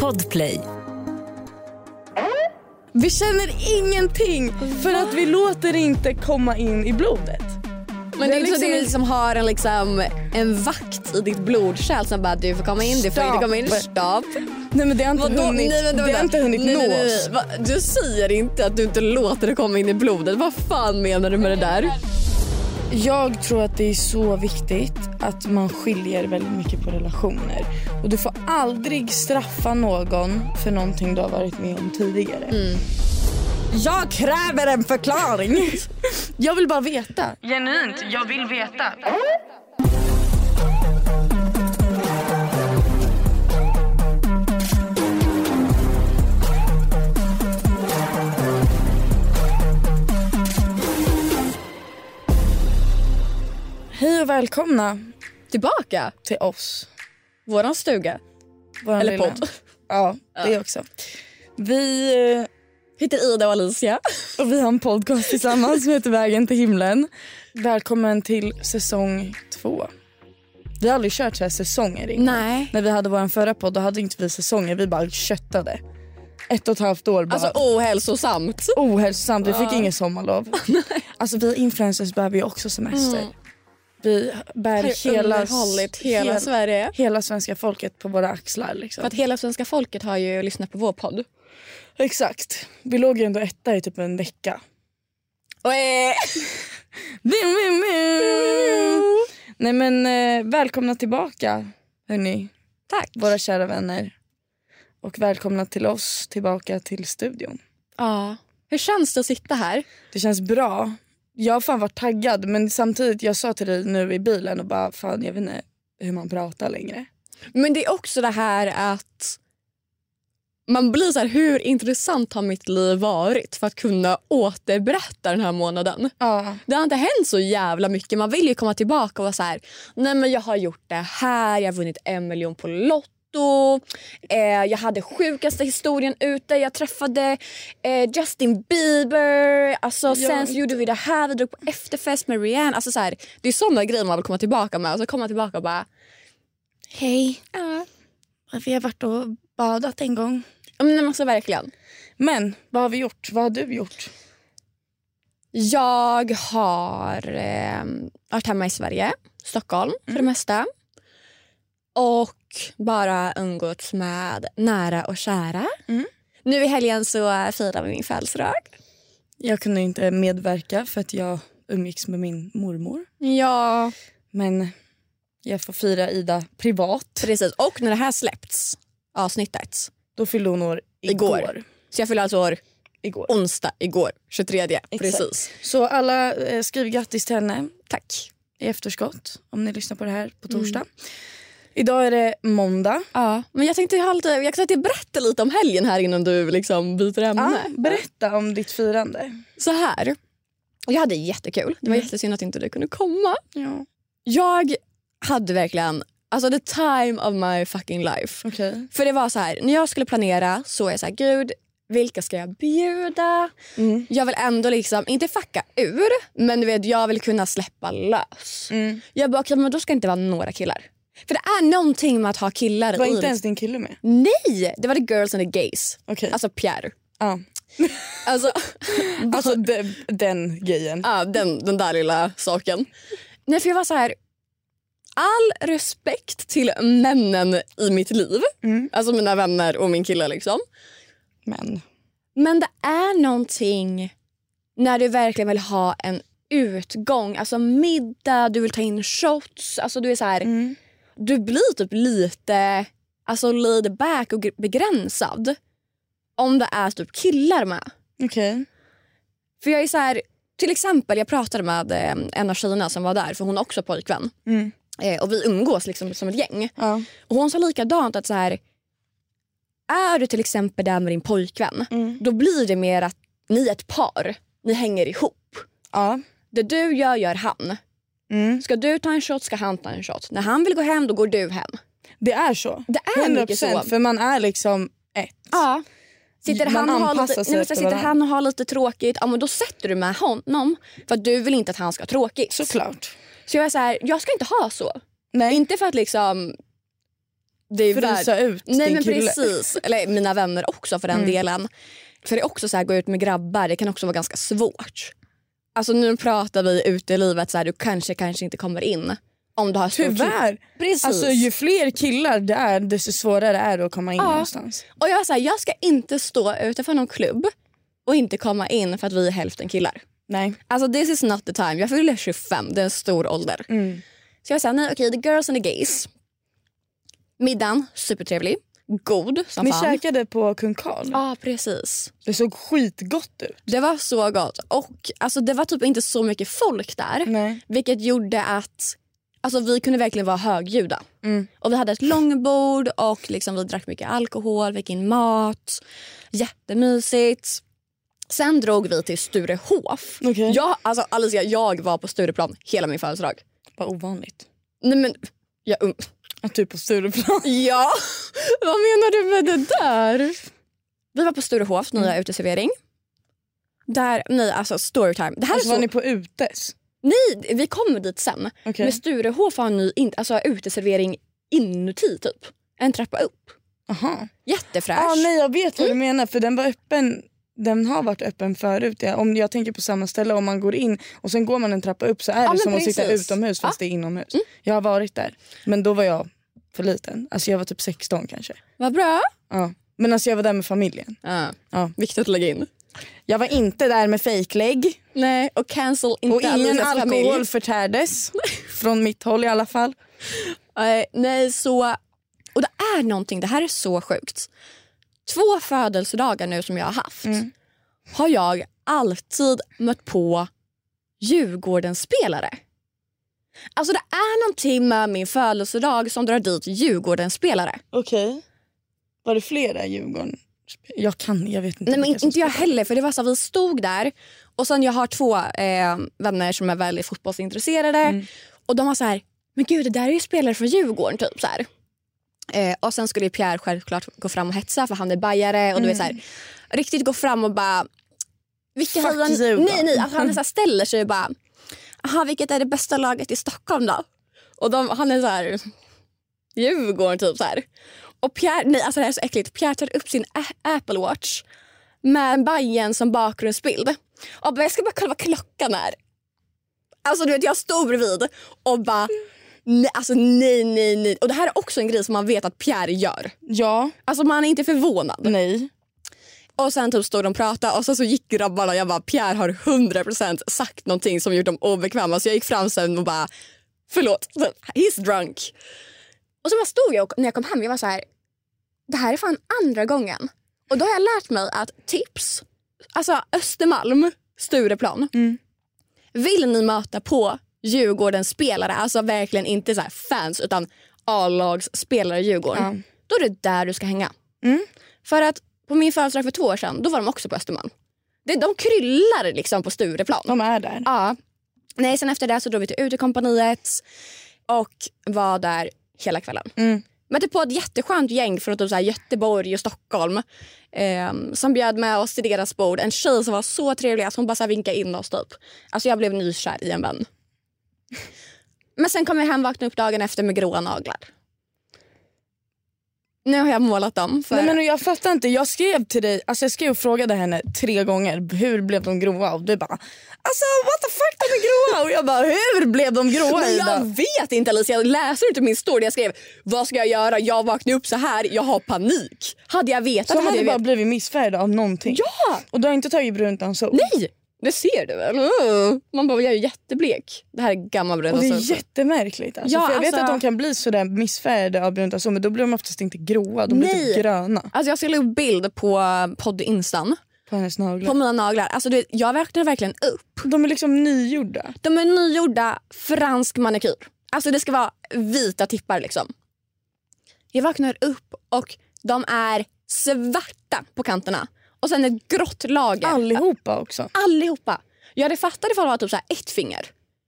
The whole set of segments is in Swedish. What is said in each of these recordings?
Podplay. Vi känner ingenting för att vi låter det inte komma in i blodet. Men det är Det är så att liksom- du liksom har en, liksom, en vakt i ditt blodkärl som bara du får komma in, du får inte komma in, Stopp. Nej men det har inte Vadå? hunnit, Nej, men det har inte hunnit nej, nå nej, nej? Du säger inte att du inte låter det komma in i blodet. Vad fan menar du med det där? Jag tror att det är så viktigt att man skiljer väldigt mycket på relationer. Och du får aldrig straffa någon för någonting du har varit med om tidigare. Mm. Jag kräver en förklaring. jag vill bara veta. Genuint, jag vill veta. Hej och välkomna Tillbaka? till oss. Våran stuga. Våran Eller lilla- podd. Ja, det också. Vi, eh, Heter Ida och Alicia. och vi har en podcast tillsammans som heter Vägen till himlen. Välkommen till säsong två. Vi har aldrig kört så här säsonger innan. Nej. När vi hade vår förra podd då hade inte vi säsonger, vi bara köttade. Ett och ett halvt år bara. Alltså ohälsosamt. ohälsosamt, vi fick inget sommarlov. alltså vi influencers behöver ju också semester. Vi bär hela, hela hel- Sverige. hela svenska folket på våra axlar. Liksom. För att hela svenska folket har ju lyssnat på vår podd. Exakt. Vi låg ju ändå etta i typ en vecka. Eh, Nej men eh, välkomna tillbaka hörni, tack. våra kära vänner. Och välkomna till oss tillbaka till studion. Ja. Hur känns det att sitta här? Det känns bra. Jag har fan varit taggad men samtidigt jag sa till dig nu i bilen och bara fan jag vet inte hur man pratar längre. Men det är också det här att man blir så här, hur intressant har mitt liv varit för att kunna återberätta den här månaden? Ja. Det har inte hänt så jävla mycket. Man vill ju komma tillbaka och vara så här, nej men jag har gjort det här, jag har vunnit en miljon på Lotto. Eh, jag hade sjukaste historien ute. Jag träffade eh, Justin Bieber. Alltså, sen så gjorde vi det här. Vi drog på efterfest med Rihanna. Alltså, så här, det är såna grejer man vill komma tillbaka med. Och så kommer man tillbaka och bara... Hej, Ja. vi har varit och badat en gång. Ja, Men alltså, verkligen. Men vad har vi gjort? Vad har du gjort? Jag har eh, varit hemma i Sverige, Stockholm för det mesta. Och bara umgåtts med nära och kära. Mm. Nu i helgen så firar vi min födelsedag. Jag kunde inte medverka för att jag umgicks med min mormor. Ja, Men jag får fira Ida privat. precis. Och när det här släppts, avsnittet, Då fyllde hon år igår. Igår. så jag fyller alltså år igår. onsdag igår, 23. Precis. Så alla eh, skriv grattis till henne Tack. i efterskott om ni lyssnar på det här på torsdag. Idag är det måndag. Ja, men jag tänkte, jag tänkte berätta lite om helgen här innan du liksom byter ämne. Ja, berätta om ditt firande. Så här. Jag hade jättekul. Det var jättesynd att inte du kunde komma. Ja. Jag hade verkligen alltså the time of my fucking life. Okej. För det var så här, när jag skulle planera så är jag så här, gud vilka ska jag bjuda? Mm. Jag vill ändå liksom, inte fucka ur, men du vet, jag vill kunna släppa lös. Mm. Jag bara, okej, men då ska det inte vara några killar. För det är någonting med att ha killar Var i... inte ens din kille med? Nej! Det var the girls and the gays. Okej. Alltså Pierre. ja. Alltså, Alltså de, den grejen. Ja, den, den där lilla saken. Nej, för jag var så här... All respekt till männen i mitt liv. Mm. Alltså mina vänner och min kille. liksom. Men. Men det är någonting när du verkligen vill ha en utgång. Alltså middag, du vill ta in shots. Alltså du är så här... Mm. Du blir typ lite alltså laid back och gr- begränsad om det är typ killar med. Okej. För jag är så här, till exempel jag pratade med eh, en av tjejerna som var där för hon har också pojkvän. Mm. Eh, och vi umgås liksom som ett gäng. Ja. Och hon sa likadant att så här, är du till exempel där med din pojkvän Mm. då blir det mer att ni är ett par. Ni hänger ihop. ja. Det du gör, gör han. Mm. Ska du ta en shot ska han ta en shot. När han vill gå hem då går du hem. Det är så. Det är mycket så. För man är liksom ett. Ja. Sitter, Man han, och har lite, nej, sitter varandra. han och har lite tråkigt, ja, men då sätter du med honom för att du vill inte att han ska ha tråkigt. Såklart. Så jag är så här, jag ska inte ha så. Nej. Inte för att liksom det är frysa ut Nej din men kille. precis. Eller mina vänner också för den Mm. delen. För det är också så här, gå ut med grabbar, det kan också vara ganska svårt. Alltså nu pratar vi ute i livet så här, du kanske kanske inte kommer in. Om du har Tyvärr. Precis. Alltså ju fler killar det är desto svårare är det att komma in Ja. någonstans. Och jag, så här, jag ska inte stå utanför någon klubb och inte komma in för att vi är hälften killar. Nej. Alltså this is not the time. Jag fyller 25, det är en stor ålder. Mm. Så jag sa nej okej, the girls and the gays. Middagen, supertrevlig. God som Ni fan. käkade på Kung Karl. Ja precis. Det såg skitgott ut. Det var så gott. Och alltså, det var typ inte så mycket folk där. Nej. Vilket gjorde att alltså, vi kunde verkligen vara högljudda. Mm. Och vi hade ett långbord och liksom, vi drack mycket alkohol, fick in mat. Jättemysigt. Sen drog vi till Sturehof. Okej. Jag, alltså, Alicia, jag var på Stureplan hela min födelsedag. Vad ovanligt. Nej, men, jag, um, Att du är på Stureplan. ja, vad menar du med det där? Vi var på Sturehof, nya Mm. uteservering. Där, nej alltså storytime. Det här Alltså är var så, ni på utes? Nej, vi kommer dit sen. Okej. Men Sturehof har en ny in, alltså, uteservering inuti typ. En trappa upp. Aha. Jättefräsch. Ah, nej jag vet vad Mm. du menar för den var öppen den har varit öppen förut. Ja. Om jag tänker på samma ställe, om man går in och sen går man en trappa upp så är det men som att sitta precis. utomhus fast Ja. det är inomhus. Jag har varit där. Men då var jag för liten. Alltså jag var typ 16 kanske. Vad bra. Ja. Men alltså jag var där med familjen. Ja. Ja. Viktigt att lägga in. Jag var inte där med fejklägg. Nej, och cancel inte Och ingen alkohol familj. förtärdes. Från mitt håll i alla fall. Eh, nej, så... Och det är någonting, det här är så sjukt. Två födelsedagar nu som jag har haft Mm. har jag alltid mött på Djurgården-spelare. Alltså det är någonting med min födelsedag som drar dit Djurgården-spelare. Okej. Var det flera Djurgården? Jag kan, jag vet inte. Nej, men vilka som inte jag spelar. heller. För det var så här, Vi stod där och sen jag har två eh, vänner som är väldigt fotbollsintresserade. Mm. Och de var så här, men gud det där är ju spelare från Djurgården. Typ, så här. Eh, och sen skulle ju Pierre självklart gå fram och hetsa för han är bajare. Och du vet, så här, riktigt gå fram och bara... Vilka Mm. Fuck Djurgården. Nej, nej. Alltså, han är så här, ställer sig och bara... Aha, vilket är det bästa laget i Stockholm då? Och de, han är så här... Djurgården typ så här. Och Pierre, nej alltså det här är så äckligt. Pierre tar upp sin Apple Watch med Bajen som bakgrundsbild. Och bara, jag ska bara kolla vad klockan är. Alltså du vet jag stod bredvid och bara nej, alltså nej nej nej. Och det här är också en grej som man vet att Pierre gör. Ja, Alltså man är inte förvånad. nej. Och sen typ stod de och pratade och sen så gick grabbarna och jag bara Pierre har 100% sagt någonting som gjort dem obekväma så jag gick fram sen och bara förlåt, he's drunk. Och så bara stod jag och när jag kom hem jag var så här det här är fan andra gången. Och då har jag lärt mig att tips, alltså Östermalm, Stureplan. Mm. Vill ni möta på Djurgårdens spelare, alltså verkligen inte så här fans utan A-lagsspelare i Djurgården. Ja. Då är det där du ska hänga. Mm. För att på min födelsedag för två år sedan, då var de också på Östermalm. Det, de kryllar liksom på Stureplan. De är där. Ja. Nej, sen efter det så drog vi till utekompaniet och var där hela kvällen. Mm. Mötte på ett jätteskönt gäng från typ så här Göteborg och Stockholm eh, som bjöd med oss till deras bord. En tjej som var så trevlig att hon bara så vinkade in oss. Typ. Alltså jag blev nykär i en vän. Men sen kom jag hem vaknade upp dagen efter med gråa naglar. Nu har jag målat dem. För... Nej, men jag fattar inte. Jag skrev till dig, alltså jag skrev och frågade henne tre gånger hur blev de gråa och du bara alltså what the fuck de är gråa och jag bara hur blev de gråa Men jag vet inte Alicia, jag läser inte min story. Jag skrev vad ska jag göra? Jag vaknade upp så här. jag har panik. Hade jag vetat Så hade hade jag bara vetat. blivit missfärgad av någonting. Ja! Och du har inte tagit brunt utan sol? Nej! Det ser du väl? Uh. Man bara, jag är ju jätteblek. Det här är gammal bröd. Och det är alltså. jättemärkligt. Alltså, Ja, för jag vet alltså- att de kan bli sådär missfärgade av brunt sol men då blir de oftast inte gråa, de blir Nej. typ gröna Alltså jag ska lägga upp bild på podd Instan på hennes naglar. på mina naglar. Alltså du vet, jag vaknar verkligen upp. De är liksom nygjorda. De är nygjorda fransk manikyr. Alltså det ska vara vita tippar liksom. Jag vaknar upp och de är svarta på kanterna. Och sen ett grått lager. Allihopa också. Allihopa. Jag hade fattat ifall det var typ så här ett finger.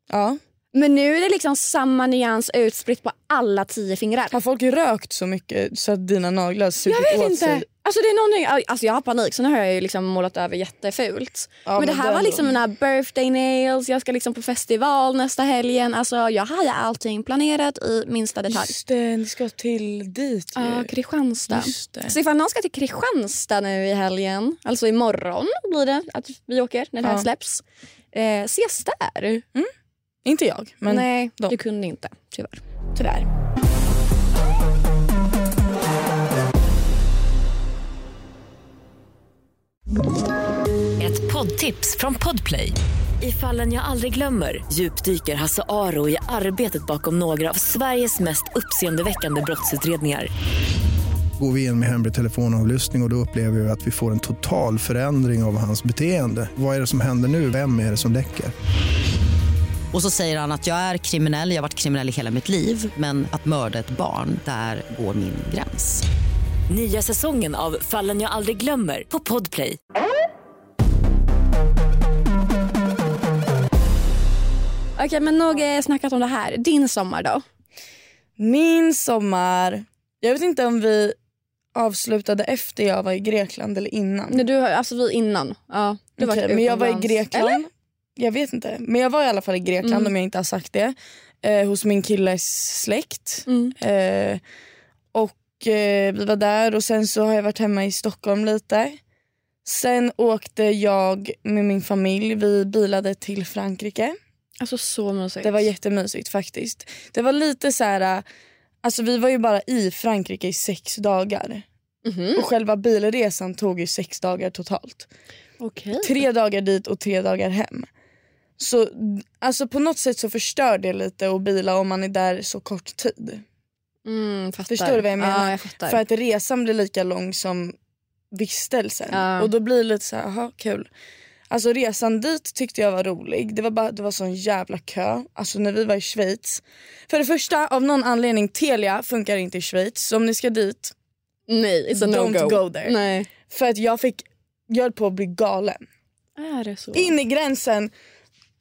Ja. Men nu är det liksom samma nyans utspritt på alla tio fingrar. Har folk rökt så mycket så att dina naglar sugit Jag vet åt inte. sig? Alltså det är någonting, alltså jag har panik så nu har jag ju liksom målat över jättefult. Ja, men det men här det var ändå. liksom mina birthday nails, jag ska liksom på festival nästa helgen. Alltså jag hade allting planerat i minsta detalj. Just det, ni ska till dit. Ja, Kristianstad. Just det. Så ifall någon ska till Kristianstad nu i helgen, alltså imorgon blir det att vi åker när det här Ja. släpps. Eh, ses där. Inte jag, men Nej, de. du kunde inte tyvärr. tyvärr. Ett poddtips från Podplay. I fallen jag aldrig glömmer djupdyker Hasse Aro i arbetet bakom några av Sveriges mest uppseendeväckande brottsutredningar. Går vi in med hemlig telefonavlyssning och, och då upplever vi att vi får en total förändring av hans beteende. Vad är det som händer nu? Vem är det som läcker? Och så säger han att jag är kriminell, jag har varit kriminell i hela mitt liv men att mörda ett barn, där går min gräns. Nya säsongen av Fallen jag aldrig glömmer på Podplay. Okej, men nog snackat om det här. Din sommar då? Min sommar... Jag vet inte om vi avslutade efter jag var i Grekland eller innan. Nej, du, har- alltså vi innan. Ja, du varit men jag var i. Grekland. Eller? Jag vet inte. Men jag var i alla fall i Grekland Mm. om jag inte har sagt det. Eh, hos min killes släkt. Mm. Eh, och eh, vi var där och sen så har jag varit hemma i Stockholm lite. Sen åkte jag med min familj, vi bilade till Frankrike. Alltså så mysigt. Det var jättemysigt faktiskt. Det var lite så här... Alltså vi var ju bara i Frankrike i sex dagar. Mhm. Och själva bilresan tog ju sex dagar totalt. Okej. Tre dagar dit och tre dagar hem. Så alltså på något sätt så förstör det lite att bila om man är där så kort tid. Mm. Förstår du vad jag menar? Ja, jag. För att resan blir lika lång som vistelsen. Ja. Och då blir det lite så här, aha, kul. Alltså resan dit tyckte jag var rolig. Det var bara det var sån jävla kö. Alltså när vi var i Schweiz. För det första, av någon anledning, Telia funkar inte i Schweiz. Så om ni ska dit, Nej, it's a don't no-go. go there. Nej. För att jag fick, jag höll på att bli galen. Är det så? In i gränsen.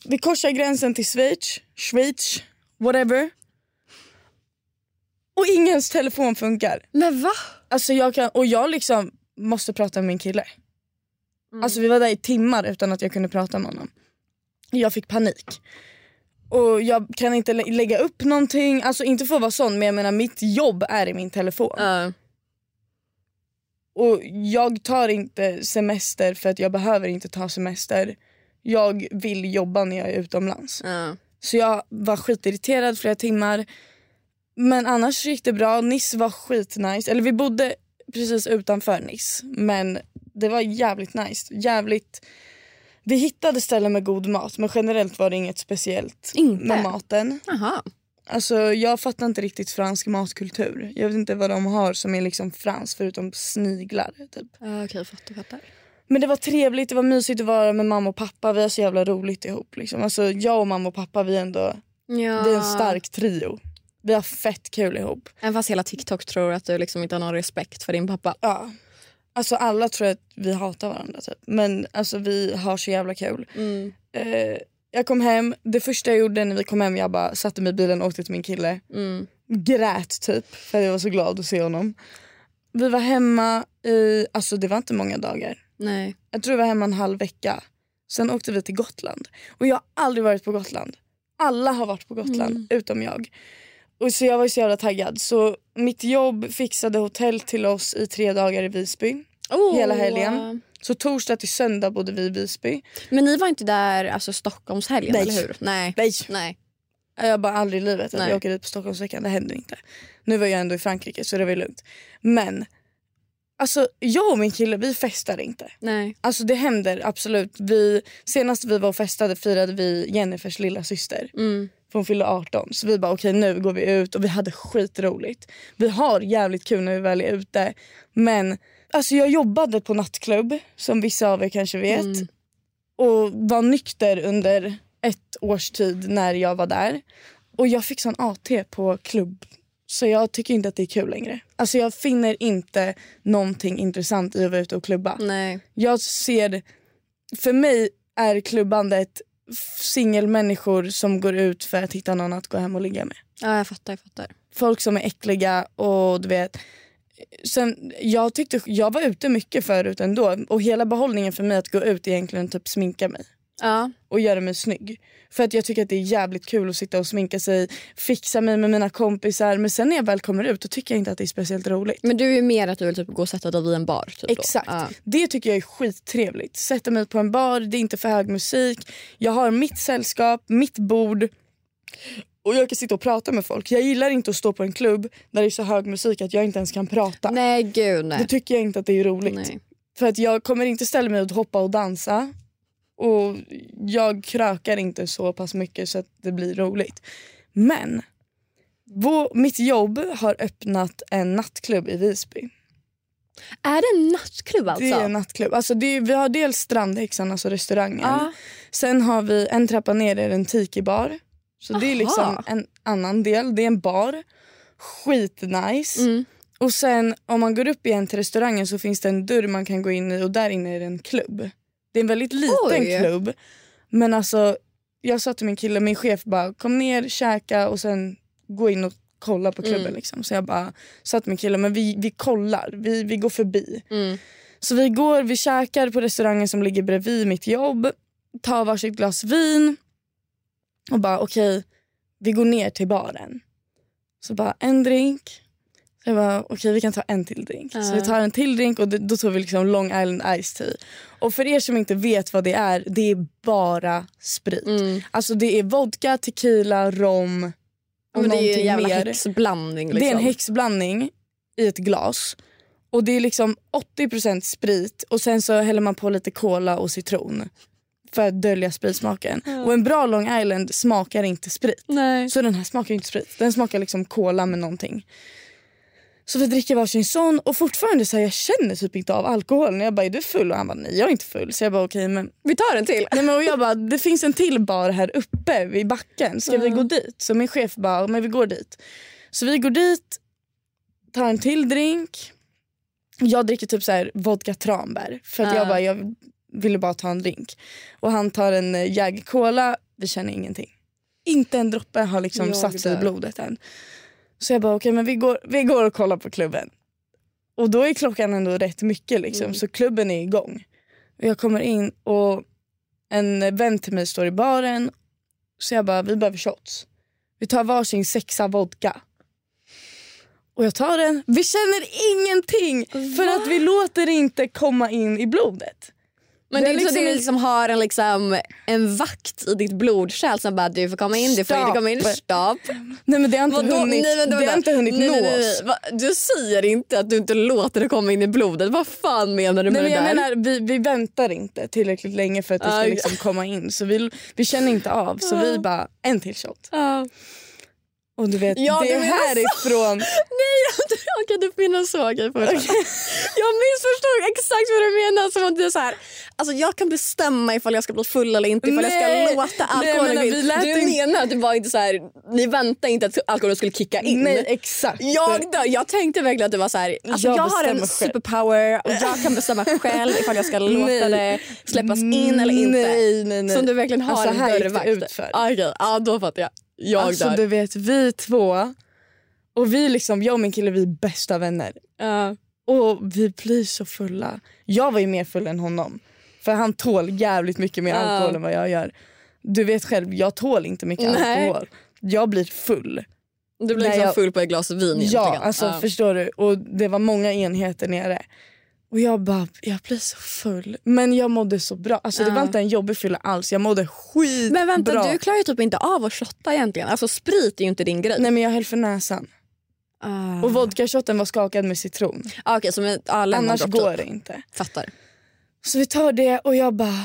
Vi korsar gränsen till Schweiz, Schweiz, whatever. Och ingens telefon funkar. Men va? Alltså jag kan, och jag liksom måste prata med min kille. Alltså vi var där i timmar utan att jag kunde prata med honom. Jag fick panik. Och jag kan inte lä- lägga upp någonting, alltså inte för att vara sån men jag menar mitt jobb är i min telefon. Ja. Och jag tar inte semester för att jag behöver inte ta semester. Jag vill jobba när jag är utomlands. Ja. Så jag var skitirriterad flera timmar. Men annars gick det bra. Nice var skitnice. Eller vi bodde precis utanför Nice. Men det var jävligt nice. Jävligt... Vi hittade ställen med god mat men generellt var det inget speciellt Inte? med maten. Jaha. Alltså, jag fattar inte riktigt fransk matkultur. Jag vet inte vad de har som är liksom franskt förutom sniglar. Typ. Ja, Okej, fattar, fattar. Men det var trevligt, det var mysigt att vara med mamma och pappa. Vi har så jävla roligt ihop. Liksom. Alltså, jag och mamma och pappa vi är ändå Ja. vi är en stark trio. Vi har fett kul ihop. Även fast hela TikTok tror att du liksom inte har någon respekt för din pappa. Ja. Alltså alla tror att vi hatar varandra typ. Men alltså vi har så jävla kul. Mm. Eh, jag kom hem, det första jag gjorde när vi kom hem jag bara satte mig i bilen och åkte till min kille. Mm. Grät typ för jag var så glad att se honom. Vi var hemma i, alltså det var inte många dagar. Nej. Jag tror vi var hemma en halv vecka. Sen åkte vi till Gotland. Och jag har aldrig varit på Gotland. Alla har varit på Gotland Mm. utom jag. Och så jag var så jävla taggad. Så mitt jobb fixade hotell till oss i tre dagar i Visby. Oh. Hela helgen. Så torsdag till söndag bodde vi i Visby. Men ni var inte där alltså Stockholmshelgen, Nej. eller hur? Nej. Nej. Nej. Jag bara aldrig i livet att Nej. jag åker dit på Stockholmsveckan. Det händer inte. Nu var jag ändå i Frankrike så det var lugnt. Men alltså jag och min kille vi festar inte. Nej. Alltså det händer absolut. Vi, senast vi var och festade firade vi Jennifers lilla syster. Mm. För hon fyllde 18. Så vi bara okej nu går vi ut och vi hade skitroligt. Vi har jävligt kul när vi väl är ute. Men alltså jag jobbade på nattklubb som vissa av er kanske vet. Mm. Och var nykter under ett års tid när jag var där. Och jag fick sån AT på klubb. Så jag tycker inte att det är kul längre. Alltså jag finner inte någonting intressant i att vara ute och klubba. Nej. Jag ser, för mig är klubbandet singelmänniskor som går ut för att hitta någon att gå hem och ligga med. Ja, jag fattar. Jag fattar. Folk som är äckliga och du vet. Sen, jag, tyckte, jag var ute mycket förut ändå och hela behållningen för mig att gå ut är egentligen typ sminka mig Ja. och göra mig snygg. För att jag tycker att det är jävligt kul att sitta och sminka sig, fixa mig med mina kompisar men sen när jag väl kommer ut då tycker jag inte att det är speciellt roligt. Men du är mer att du vill typ gå och sätta dig vid en bar. Typ då. Exakt. Ja. Det tycker jag är skittrevligt. Sätta mig på en bar, det är inte för hög musik. Jag har mitt sällskap, mitt bord. Och jag kan sitta och prata med folk. Jag gillar inte att stå på en klubb där det är så hög musik att jag inte ens kan prata. Nej gud Då nej. tycker jag inte att det är roligt. nej. För att jag kommer inte ställa mig och hoppa och dansa. Och jag krökar inte så pass mycket så att det blir roligt. Men vår, mitt jobb har öppnat en nattklubb i Visby. Är det en nattklubb alltså? Det är en nattklubb. Alltså är, vi har dels Strandhäxan, alltså restaurangen. Ja. Sen har vi en trappa ner är en tiki-bar. Så det är Aha. liksom en annan del. Det är en bar. Skitnice. Mm. Och sen om man går upp igen till restaurangen så finns det en dörr man kan gå in i och där inne är det en klubb. Det är en väldigt liten Oj. klubb. Men alltså jag sa till min kille, min chef bara kom ner, käka och sen gå in och kolla på klubben. Mm. Liksom. Så jag bara sa till min kille, men vi, vi kollar, vi, vi går förbi. Mm. Så vi går, vi käkar på restaurangen som ligger bredvid mitt jobb. Tar varsitt glas vin. Och bara okej, vi går ner till baren. Så bara en drink. Så jag bara okej vi kan ta en till drink. Så Ja. vi tar en till drink och då- tog vi liksom Long Island Ice Tea. Och för er som inte vet vad det är, det är bara sprit. Mm. Alltså det är vodka, tequila, rom och Men det är en jävla mer. häxblandning. Liksom. Det är en häxblandning i ett glas. Och Det är liksom 80% sprit och sen så häller man på lite cola och citron för att dölja spritsmaken. Och en bra Long Island smakar inte sprit. Nej. Så den här smakar inte sprit. Den smakar liksom cola med någonting. Så vi dricker varsin sån och fortfarande så här, jag känner typ inte av alkoholen. Jag bara är du full? Och han bara nej jag är inte full. Så jag bara okej men Vi tar en till. Nej, men och jag bara, det finns en till bar här uppe vid backen. Ska vi gå dit? Så min chef bara, men vi går dit. Så vi går dit, tar en till drink. Jag dricker typ så här vodka tranbär. För att Ja. jag bara, jag ville bara ta en drink. Och han tar en eh, Jäger Cola, vi känner ingenting. Inte en droppe har liksom Jag satt sig i blodet än. Så jag bara, okej men vi går, vi går och kollar på klubben. Och då är klockan ändå rätt mycket liksom, Mm. så klubben är igång. Och jag kommer in och en vän till mig står i baren. Så jag bara, vi behöver shots. Vi tar varsin sexa vodka. Och jag tar den. Vi känner ingenting för att vi låter det inte komma in i blodet. Men det är Det är inte så att liksom- du liksom har en, liksom, en vakt i ditt blodkärl som bara du får komma in, du får inte komma in, stopp. Nej men det har inte Vadå? hunnit, Nej, vänta, det har inte hunnit nej, nå nej, nej? Du säger inte att du inte låter det komma in i blodet. Vad fan menar du med Nej, men det där? menar, vi, vi väntar inte tillräckligt länge för att det Ah, ska okej. liksom komma in. Så vi, vi känner inte av. Så vi bara, en till shot. Ja. Och du vet, Ja, det är härifrån. Nej, okej du menar så. Okej, fortsätt. jag missförstod exakt vad du menar. Som att det är så här, alltså jag kan bestämma ifall jag ska bli full eller inte. Ifall jag Nej. ska låta Nej, jag alkoholen in. vi lät Du inte- menar att det var inte så här, ni väntade inte att alkoholen skulle kicka in? Nej exakt. Jag, då, jag tänkte verkligen att det var så här, alltså jag, Jag har en själv. superpower och jag kan bestämma själv ifall jag ska låta Nej. det släppas in eller inte. Nej, nej, nej. Som du verkligen har Alltså, en här gick det dörrvakt. utför. Ah, Okej, ja, då fattar jag. Jag Alltså där. du vet vi två och vi liksom, jag och min kille vi är bästa vänner. Ja. Och vi blir så fulla. Jag var ju mer full än honom. För han tål jävligt mycket mer Ja. alkohol än vad jag gör. Du vet själv, jag tål inte mycket Nej. alkohol. Jag blir full. Du blir liksom jag- full på ett glas vin egentligen. Ja, alltså Ja. förstår du. Och det var många enheter nere. Och jag bara, jag blir så full. Men jag mådde så bra. Alltså det var inte en jobbig fylla alls. Jag mådde skitbra. Men vänta, du klarar ju typ inte av att shotta egentligen. Alltså sprit är ju inte din grej. Nej men jag höll för näsan. Ah. Och vodkashotten var skakad med citron. ah, Okej, så med ah, Annars går det inte. Fattar. Så vi tar det och jag bara...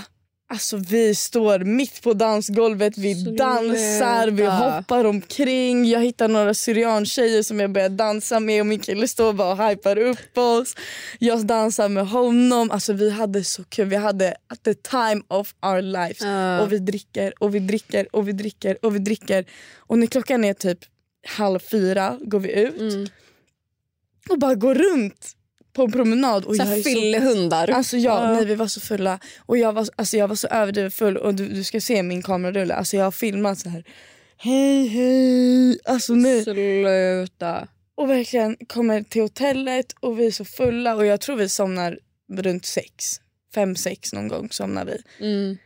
Alltså vi står mitt på dansgolvet, vi Sluta. dansar, vi hoppar omkring. Jag hittar några syriantjejer som jag börjar dansa med och min kille står bara och hypar upp oss. Jag dansar med honom. Alltså vi hade så kul. Vi hade at the time of our lives. Ja. Och vi dricker och vi dricker och vi dricker och vi dricker. Och när klockan är typ halv fyra går vi ut Mm. och bara går runt på en promenad. Och Så jag är så fyllehundar. Alltså ja, Ja. nej, vi var så fulla. Och jag var, alltså, jag var så överdrivet full. Och du, du ska se min kamerarulle. Alltså jag har filmat så här. Hej hej. Alltså nej. Sluta. Och verkligen kommer till hotellet och vi är så fulla. Och jag tror vi somnar runt sex. Fem, sex någon gång somnar vi. Mm.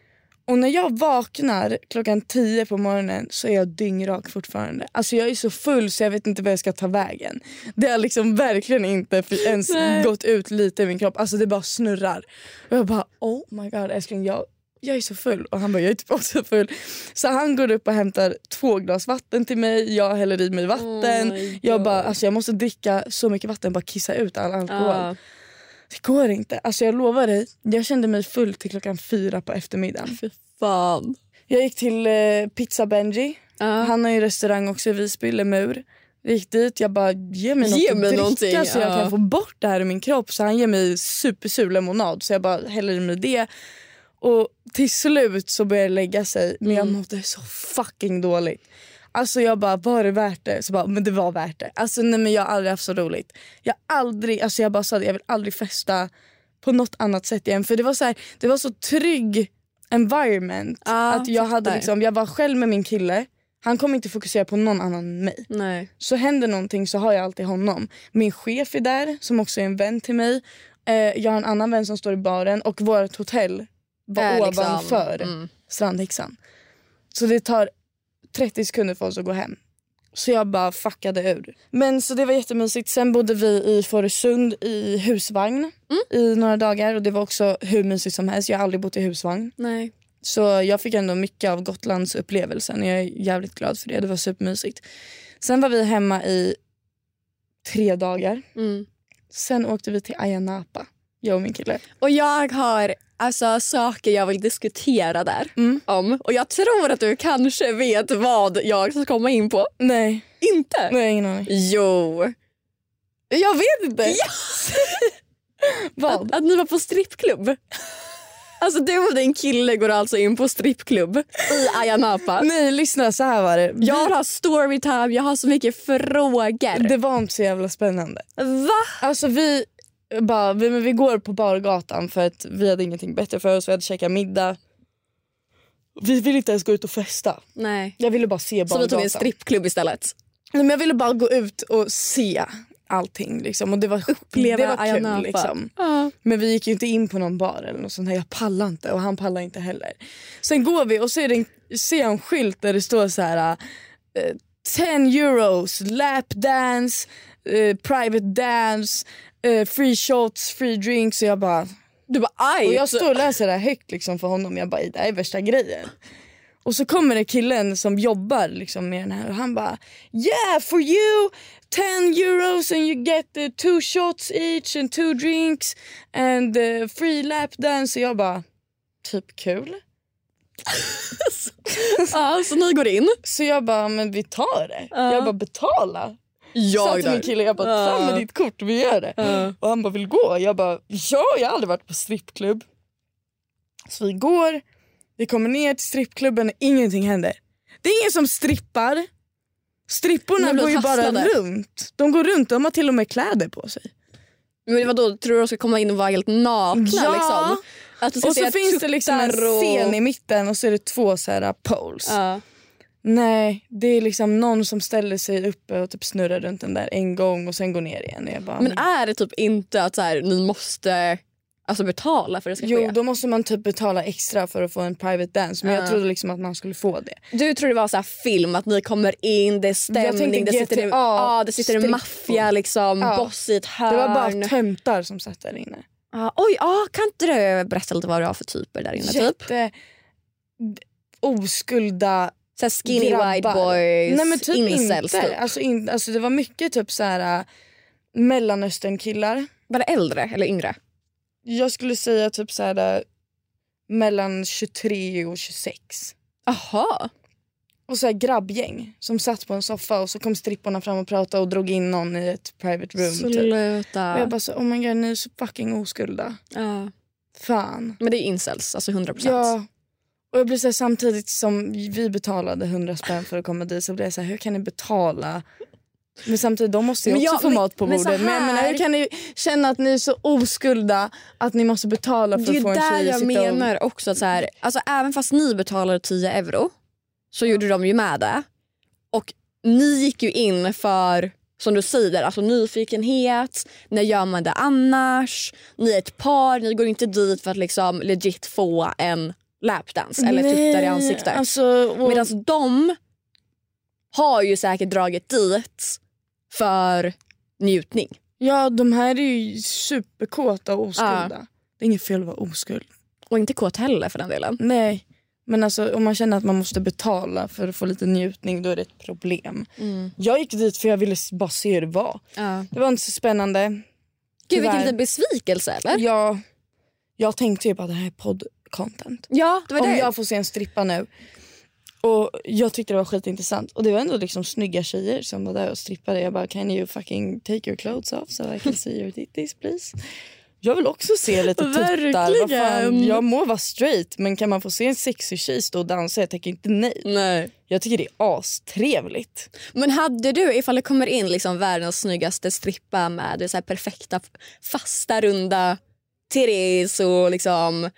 Och när jag vaknar klockan tio på morgonen så är jag dyngrak fortfarande. Alltså jag är så full så jag vet inte vad jag ska ta vägen. Det har liksom verkligen inte ens Nej. gått ut lite i min kropp. Alltså det bara snurrar. Och jag bara oh my god älskling jag, jag är så full. Och han bara jag är typ också full. Så han går upp och hämtar två glas vatten till mig. Jag häller i mig vatten. Oh jag bara alltså jag måste dricka så mycket vatten bara kissa ut all alkohol. Ja. Det går inte. Alltså jag lovar dig. Jag kände mig full till klockan fyra på eftermiddagen. Fy fan. Jag gick till eh, Pizza Benji. Ja. Han har ju restaurang också i Visby, Lemur. Jag gick dit, jag bara ge mig något Ge att mig dricka någonting, så jag ja. kan få bort det här ur min kropp. Så han ger mig supersur lemonad så jag bara häller i mig det. Och till slut så började det lägga sig men Mm. jag mådde så fucking dåligt. Alltså jag bara, var det värt det? Så bara, men det var värt det. Alltså nej men jag har aldrig haft så roligt. Jag aldrig, alltså jag bara sa det, jag vill aldrig festa på något annat sätt igen. För det var så här, det var så trygg environment. Ja, att jag, hade fattar. liksom, jag var själv med min kille. Han kommer inte fokusera på någon annan än mig. Nej. Så händer någonting så har jag alltid honom. Min chef är där som också är en vän till mig. Eh, jag har en annan vän som står i baren och vårt hotell var liksom- ovanför mm. Strandhäxan. Så det tar 30 sekunder för oss att gå hem. Så jag bara fuckade ur. Men så det var jättemysigt. Sen bodde vi i Fårösund i husvagn i några dagar och det var också hur mysigt som helst. Jag har aldrig bott i husvagn. Nej. Så jag fick ändå mycket av Gotlands upplevelsen. Jag är jävligt glad för det. Det var supermysigt. Sen var vi hemma i tre dagar. Mm. Sen åkte vi till Ayia Napa, jag och min kille. Och jag har alltså, saker jag vill diskutera där. Mm. om. Och jag tror att du kanske vet vad jag ska komma in på. Nej, Inte? nej ingen aning. Jo. Jag vet inte. Vad? Att, att ni var på strippklubb. Alltså du och din kille går alltså in på strippklubb i Ayia Napa. Nej lyssna så här var det. Jag har storytime, jag har så mycket frågor. det var inte så jävla spännande. Va? Alltså vi, bara, vi, men vi går på bargatan för att vi hade ingenting bättre för oss. Vi hade käkat middag. Vi ville inte ens gå ut och festa. Nej. Jag ville bara se Så vi bargatan. tog en strippklubb istället. Nej, men jag ville bara gå ut och se allting. Liksom. Och det var, Uppleva det var kul. Liksom. Ja. Men vi gick inte in på någon bar eller något sånt här. Jag pallar inte och han pallar inte heller. Sen går vi och det en, ser en skylt där det står så här eh, 10 euros, lap dance, eh, private dance, eh, free shots, free drinks. Och jag bara... Du bara aj. Och jag står och läser det här högt liksom för honom. Jag bara, det här är värsta grejen. Och så kommer det killen som jobbar liksom med den här och han bara Yeah for you 10 euros and you get uh, two shots each and two drinks and uh, free lap dance. Och jag bara typ kul. ja, så ni går in. Så jag bara men vi tar det. Ja. Jag bara betala. Sa Jag till min kille jag bara fram med ditt kort vi gör det. Och han bara vill gå. Jag bara ja jag har aldrig varit på strippklubb. Så vi går, vi kommer ner till strippklubben och ingenting händer. Det är ingen som strippar. Stripporna går ju bara hasslade. runt. De går runt, de har till och med kläder på sig. Men vadå, tror du de ska komma in och vara helt nakna? Ja. Liksom? Att du ska Och så se finns det liksom en tuttar och... scen i mitten och så är det två så här poles. Ja. Nej, det är liksom någon som ställer sig uppe och typ snurrar runt den där en gång och sen går ner igen. Och jag bara, Men är det typ inte att så här, ni måste alltså, betala för att det ska Jo, ske? då måste man typ betala extra för att få en private dance. Men jag Ja. trodde liksom att man skulle få det. Du tror det var så här film, att ni kommer in, det är stämning, det sitter, en, GTA, ja, det sitter en maffia, liksom, Ja. boss i ett hörn. Det var bara töntar som satt där inne. Ja, oj, ja, kan inte du berätta lite vad du har för typer där inne? Typ? Jätte d- oskulda Så skinny grabbar. white boys, Nej men typ incels inte. typ. Alltså, in, alltså det var mycket typ så här äh, mellanösternkillar. Var det äldre eller yngre? Jag skulle säga typ så här äh, mellan 23 och 26. Jaha. Och så här grabbgäng som satt på en soffa och så kom stripporna fram och pratade och drog in någon i ett private room. Typ. Sluta. Och jag bara så, oh my god ni är så fucking oskulda. ja. Fan. Men det är incels, alltså 100 procent. Ja. Och jag blir så här, samtidigt som vi betalade 100 spänn för att komma dit så blev jag så här, hur kan ni betala Men samtidigt, de måste ju Men också jag- få men- mat på men bordet. Men jag här- hur kan ni känna att ni är så oskulda att ni måste betala för Det är att få en där tjej att jag sitta och... menar också. Att så här, alltså, även fast ni betalade 10 euro så gjorde de ju med det. Och ni gick ju in för, som du säger, alltså nyfikenhet. När gör man det annars? Ni är ett par, ni går inte dit för att liksom legit få en lapdance eller tuttar i ansiktet. Alltså, och, Medan de har ju säkert dragit dit för njutning. Ja, de här är ju superkåta och oskulda. Det är inget fel att vara oskuld. Och inte kåt heller för den delen. Nej, men alltså, om man känner att man måste betala för att få lite njutning då är det ett problem. Jag gick dit för jag ville bara se hur det var. Ja. Det var inte så spännande. Gud vilken liten besvikelse eller? Jag, jag tänkte ju bara det här är podd-content. Ja, det var Om det. jag får se en strippa nu. Och Jag tyckte det var skitintressant. Och det var ändå liksom snygga tjejer som var där och strippade. Jag bara can you fucking take your clothes off so I can see your titties please. Jag vill också se lite tuttar. Jag må vara straight men kan man få se en sexig tjej stå och dansa? Jag tänker inte nej. Nej. Jag tycker det är astrevligt. Men hade du, ifall det kommer in liksom världens snyggaste strippa med så perfekta fasta runda titties och liksom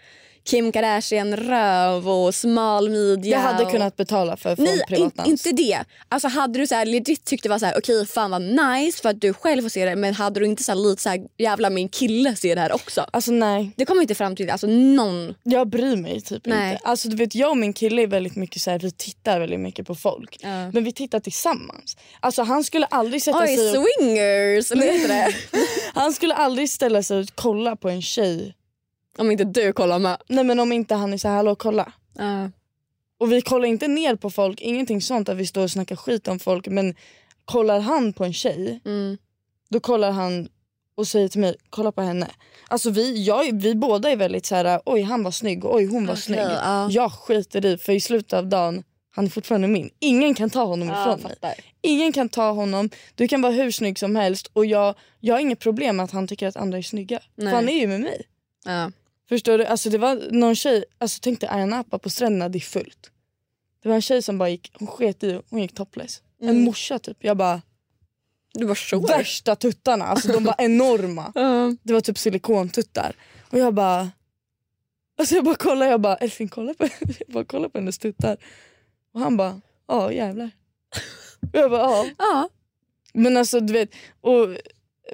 Kim Kardashian röv och smal midja. Jag hade och... kunnat betala för få Nej, privatdans. inte det. Alltså hade du så här legit tyckt det var så här okej fan vad nice för att du själv får se det men hade du inte så här lite så här jävla min kille ser det här också. Alltså nej, Det kommer inte fram till alltså någon. jag bryr mig typ Nej. inte. Alltså du vet jag och min kille är väldigt mycket så här, vi tittar väldigt mycket på folk. Ja. Men vi tittar tillsammans. Alltså han skulle aldrig sätta Oj sig och, swingers eller det? Han skulle aldrig ställa sig och kolla på en tjej. Om inte du kollar med. Nej men om inte han är så här, hallå kolla. Ja. Och vi kollar inte ner på folk, ingenting sånt att vi står och snackar skit om folk. Men kollar han på en tjej, Mm. då kollar han och säger till mig, kolla på henne. Alltså vi, jag, vi båda är väldigt så här, oj han var snygg och oj hon var Okej, snygg. ja. Jag skiter i för i slutet av dagen, han är fortfarande min. Ingen kan ta honom Ja, ifrån mig. Ingen kan ta honom, du kan vara hur snygg som helst och jag, jag har inget problem med att han tycker att andra är snygga. Nej. För han är ju med mig. Ja. Förstår du? Alltså det var någon tjej, alltså tänk dig Ayia Napa på stränderna, det är fullt. Det var en tjej som bara gick, hon sket i, hon gick topless. En Mm. morsa typ. Jag bara, Du var sure. värsta tuttarna, alltså de var enorma. Ja. Det var typ silikontuttar. Och jag bara, alltså jag bara kollade, jag bara Elfin kolla på, jag bara, kolla på hennes tuttar. Och han bara, ja jävlar. Och jag bara, ja. Ja. Men alltså du vet, och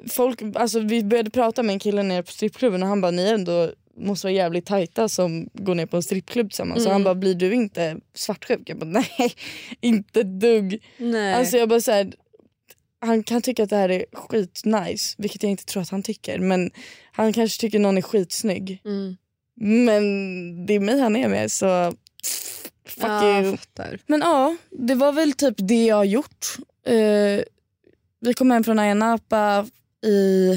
folk, alltså, vi började prata med en kille nere på strippklubben och han bara ni ändå måste vara jävligt tajta som går ner på en strippklubb tillsammans. Så Mm. han bara blir du inte svartsjuk? Jag bara nej, inte dugg. Nej. Alltså jag bara så här, han kan tycka att det här är skitnice, vilket jag inte tror att han tycker. Men han kanske tycker någon är skitsnygg. mm. Men det är mig han är med så fuck ja, you. fattar. Men ja, det var väl typ det jag har gjort. Eh, vi kom hem från Ayia Napa i...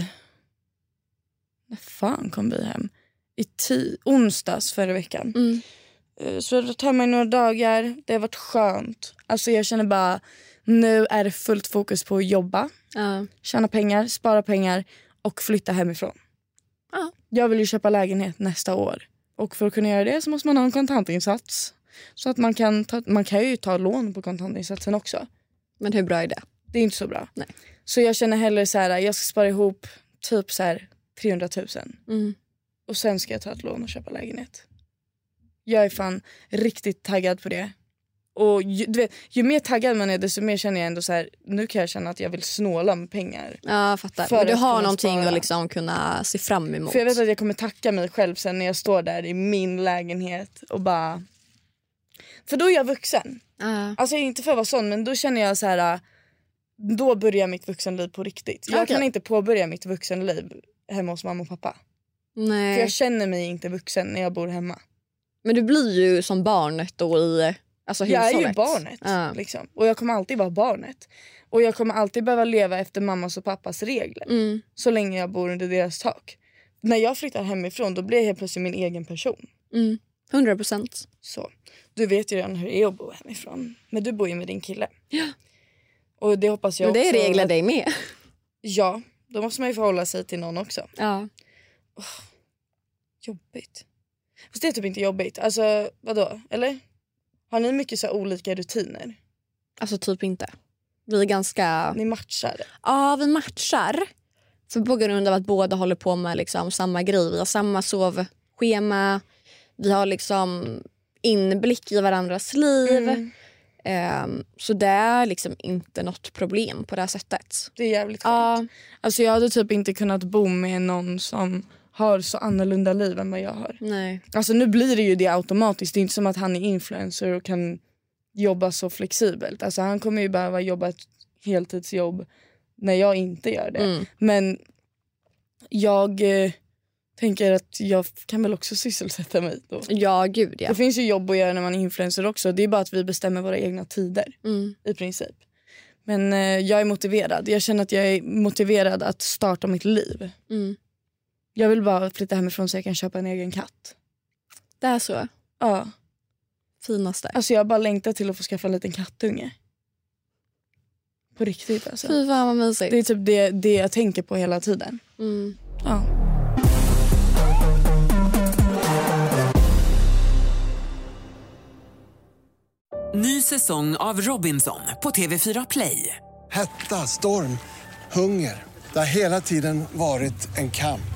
När fan kom vi hem? I ti- onsdags förra veckan. Mm. Eh, så jag har hemma i några dagar. Det har varit skönt. Alltså jag känner bara, nu är det fullt fokus på att jobba, Ja. tjäna pengar, spara pengar och flytta hemifrån. Ja. Jag vill ju köpa lägenhet nästa år. Och för att kunna göra det så måste man ha en kontantinsats. Så att man kan, ta, man kan ju ta lån på kontantinsatsen också. Men hur bra är det? Det är inte så bra. Nej. Så jag känner hellre så här, jag ska spara ihop typ så här 300 000. Mm. Och sen ska jag ta ett lån och köpa lägenhet. Jag är fan riktigt taggad på det. Och ju, vet, ju mer taggad man är desto mer känner jag ändå så här, nu kan jag känna att jag vill snåla med pengar. Ja, fattar. För Men du har någonting spara. att liksom kunna se fram emot. För jag vet att jag kommer tacka mig själv sen när jag står där i min lägenhet och bara... För då är jag vuxen. Ja. Alltså inte för att vara sån men då känner jag så här. Då börjar mitt vuxenliv på riktigt. Jag Okej. kan inte påbörja mitt vuxenliv hemma hos mamma och pappa. För Nej. jag känner mig inte vuxen när jag bor hemma. Men du blir ju som barnet då i alltså, Jag är ju hushållet. barnet. Ja. Liksom. Och jag kommer alltid vara barnet. Och jag kommer alltid behöva leva efter mammas och pappas regler. Mm. Så länge jag bor under deras tak. När jag flyttar hemifrån då blir jag helt plötsligt min egen person. Mm. 100 procent. Så du vet ju redan hur det är att bo hemifrån. Men du bor ju med din kille. Och det hoppas jag Men det också. regler dig med. Ja, då måste man ju förhålla sig till någon också. Ja. Jobbigt. Fast det är typ inte jobbigt. Alltså vadå? Eller? Har ni mycket så olika rutiner? Alltså typ inte. Vi är ganska... Ni matchar. Ja, vi matchar. För på grund av att båda håller på med liksom samma grej. Vi har samma sovschema. Vi har liksom inblick i varandras liv. Mm. Ehm, så det är liksom inte något problem på det här sättet. Det är jävligt skönt. Ja, Alltså jag hade typ inte kunnat bo med någon som har så annorlunda liv än vad jag har. nej. Alltså nu blir det ju det automatiskt. Det är inte som att han är influencer och kan jobba så flexibelt. Alltså han kommer ju behöva jobba ett heltidsjobb när jag inte gör det. Mm. Men jag eh, tänker att jag kan väl också sysselsätta mig då. Ja, gud ja. Det finns ju jobb att göra när man är influencer också. Det är bara att vi bestämmer våra egna tider Mm. i princip. Men eh, jag är motiverad. Jag känner att jag är motiverad att starta mitt liv. Mm. Jag vill bara flytta hemifrån så jag kan köpa en egen katt. Det är så. Ja. Finaste. Alltså jag bara längtar till att få skaffa en liten kattunge. På riktigt alltså. Fy fan vad mysigt. Det är typ det, det jag tänker på hela tiden. Mm. Ja. Ny säsong av Robinson på TV4 Play. Hetta, storm, hunger. Det har hela tiden varit en kamp.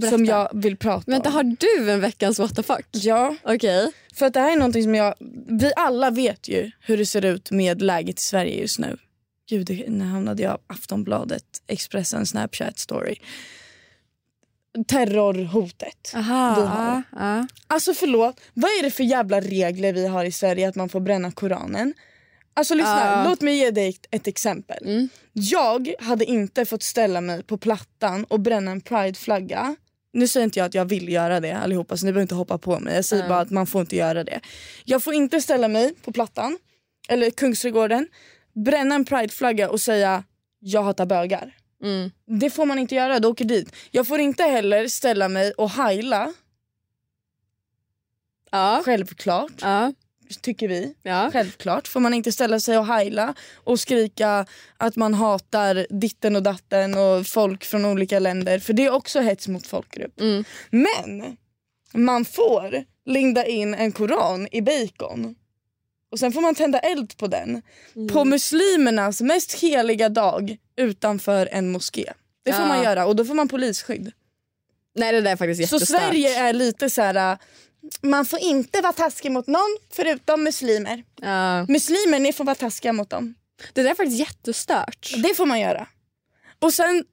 Berätta. som jag vill prata Vänta, om. har du en veckans what the fuck? Ja, Okej. för att det här är någonting som jag... Vi alla vet ju hur det ser ut med läget i Sverige just nu. Gud, när hamnade jag? Aftonbladet, Expressen, Snapchat story. Terrorhotet. Aha. Vi har. Ja. Alltså förlåt, vad är det för jävla regler vi har i Sverige att man får bränna koranen? Alltså lyssna, Ja. låt mig ge dig ett, ett exempel. Mm. Jag hade inte fått ställa mig på plattan och bränna en prideflagga. Nu säger inte jag att jag vill göra det allihopa så ni behöver inte hoppa på mig. Jag säger Mm. bara att man får inte göra det. Jag får inte ställa mig på plattan, eller Kungsträdgården, bränna en prideflagga och säga jag hatar bögar. Mm. Det får man inte göra, du åker dit. Jag får inte heller ställa mig och heila, Ja. självklart Ja. Tycker vi. Ja. Självklart får man inte ställa sig och heila och skrika att man hatar ditten och datten och folk från olika länder för det är också hets mot folkgrupp. Mm. Men man får linda in en koran i bacon och sen får man tända eld på den Mm. på muslimernas mest heliga dag utanför en moské. Det får Ja. man göra och då får man polisskydd. Nej det där är faktiskt Så. Sverige är lite så här. Man får inte vara taskig mot någon förutom muslimer. Ja. Muslimer, ni får vara taskiga mot dem. Det där är faktiskt jättestört. Det får man göra. Och sen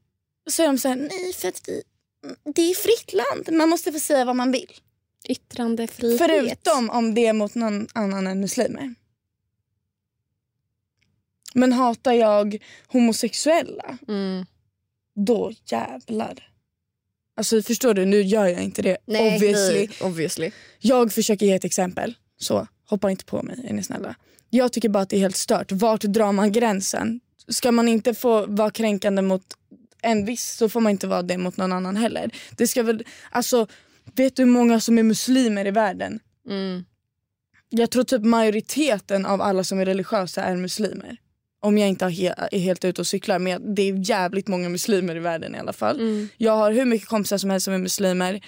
säger de så här, nej för att vi, det är fritt land. Man måste få säga vad man vill. Yttrandefrihet. Förutom om det är mot någon annan än muslimer. Men hatar jag homosexuella, Mm. då jävlar. Alltså förstår du, nu gör jag inte det. Nej, obviously. nej, obviously. Jag försöker ge ett exempel. Så hoppa inte på mig är ni snälla. Jag tycker bara att det är helt stört. Vart drar man gränsen? Ska man inte få vara kränkande mot en viss så får man inte vara det mot någon annan heller. Det ska väl, alltså, vet du hur många som är muslimer i världen? Mm. Jag tror typ majoriteten av alla som är religiösa är muslimer. Om jag inte är helt ute och cyklar. Men det är jävligt många muslimer i världen i alla fall. Mm. Jag har hur mycket kompisar som helst som är muslimer.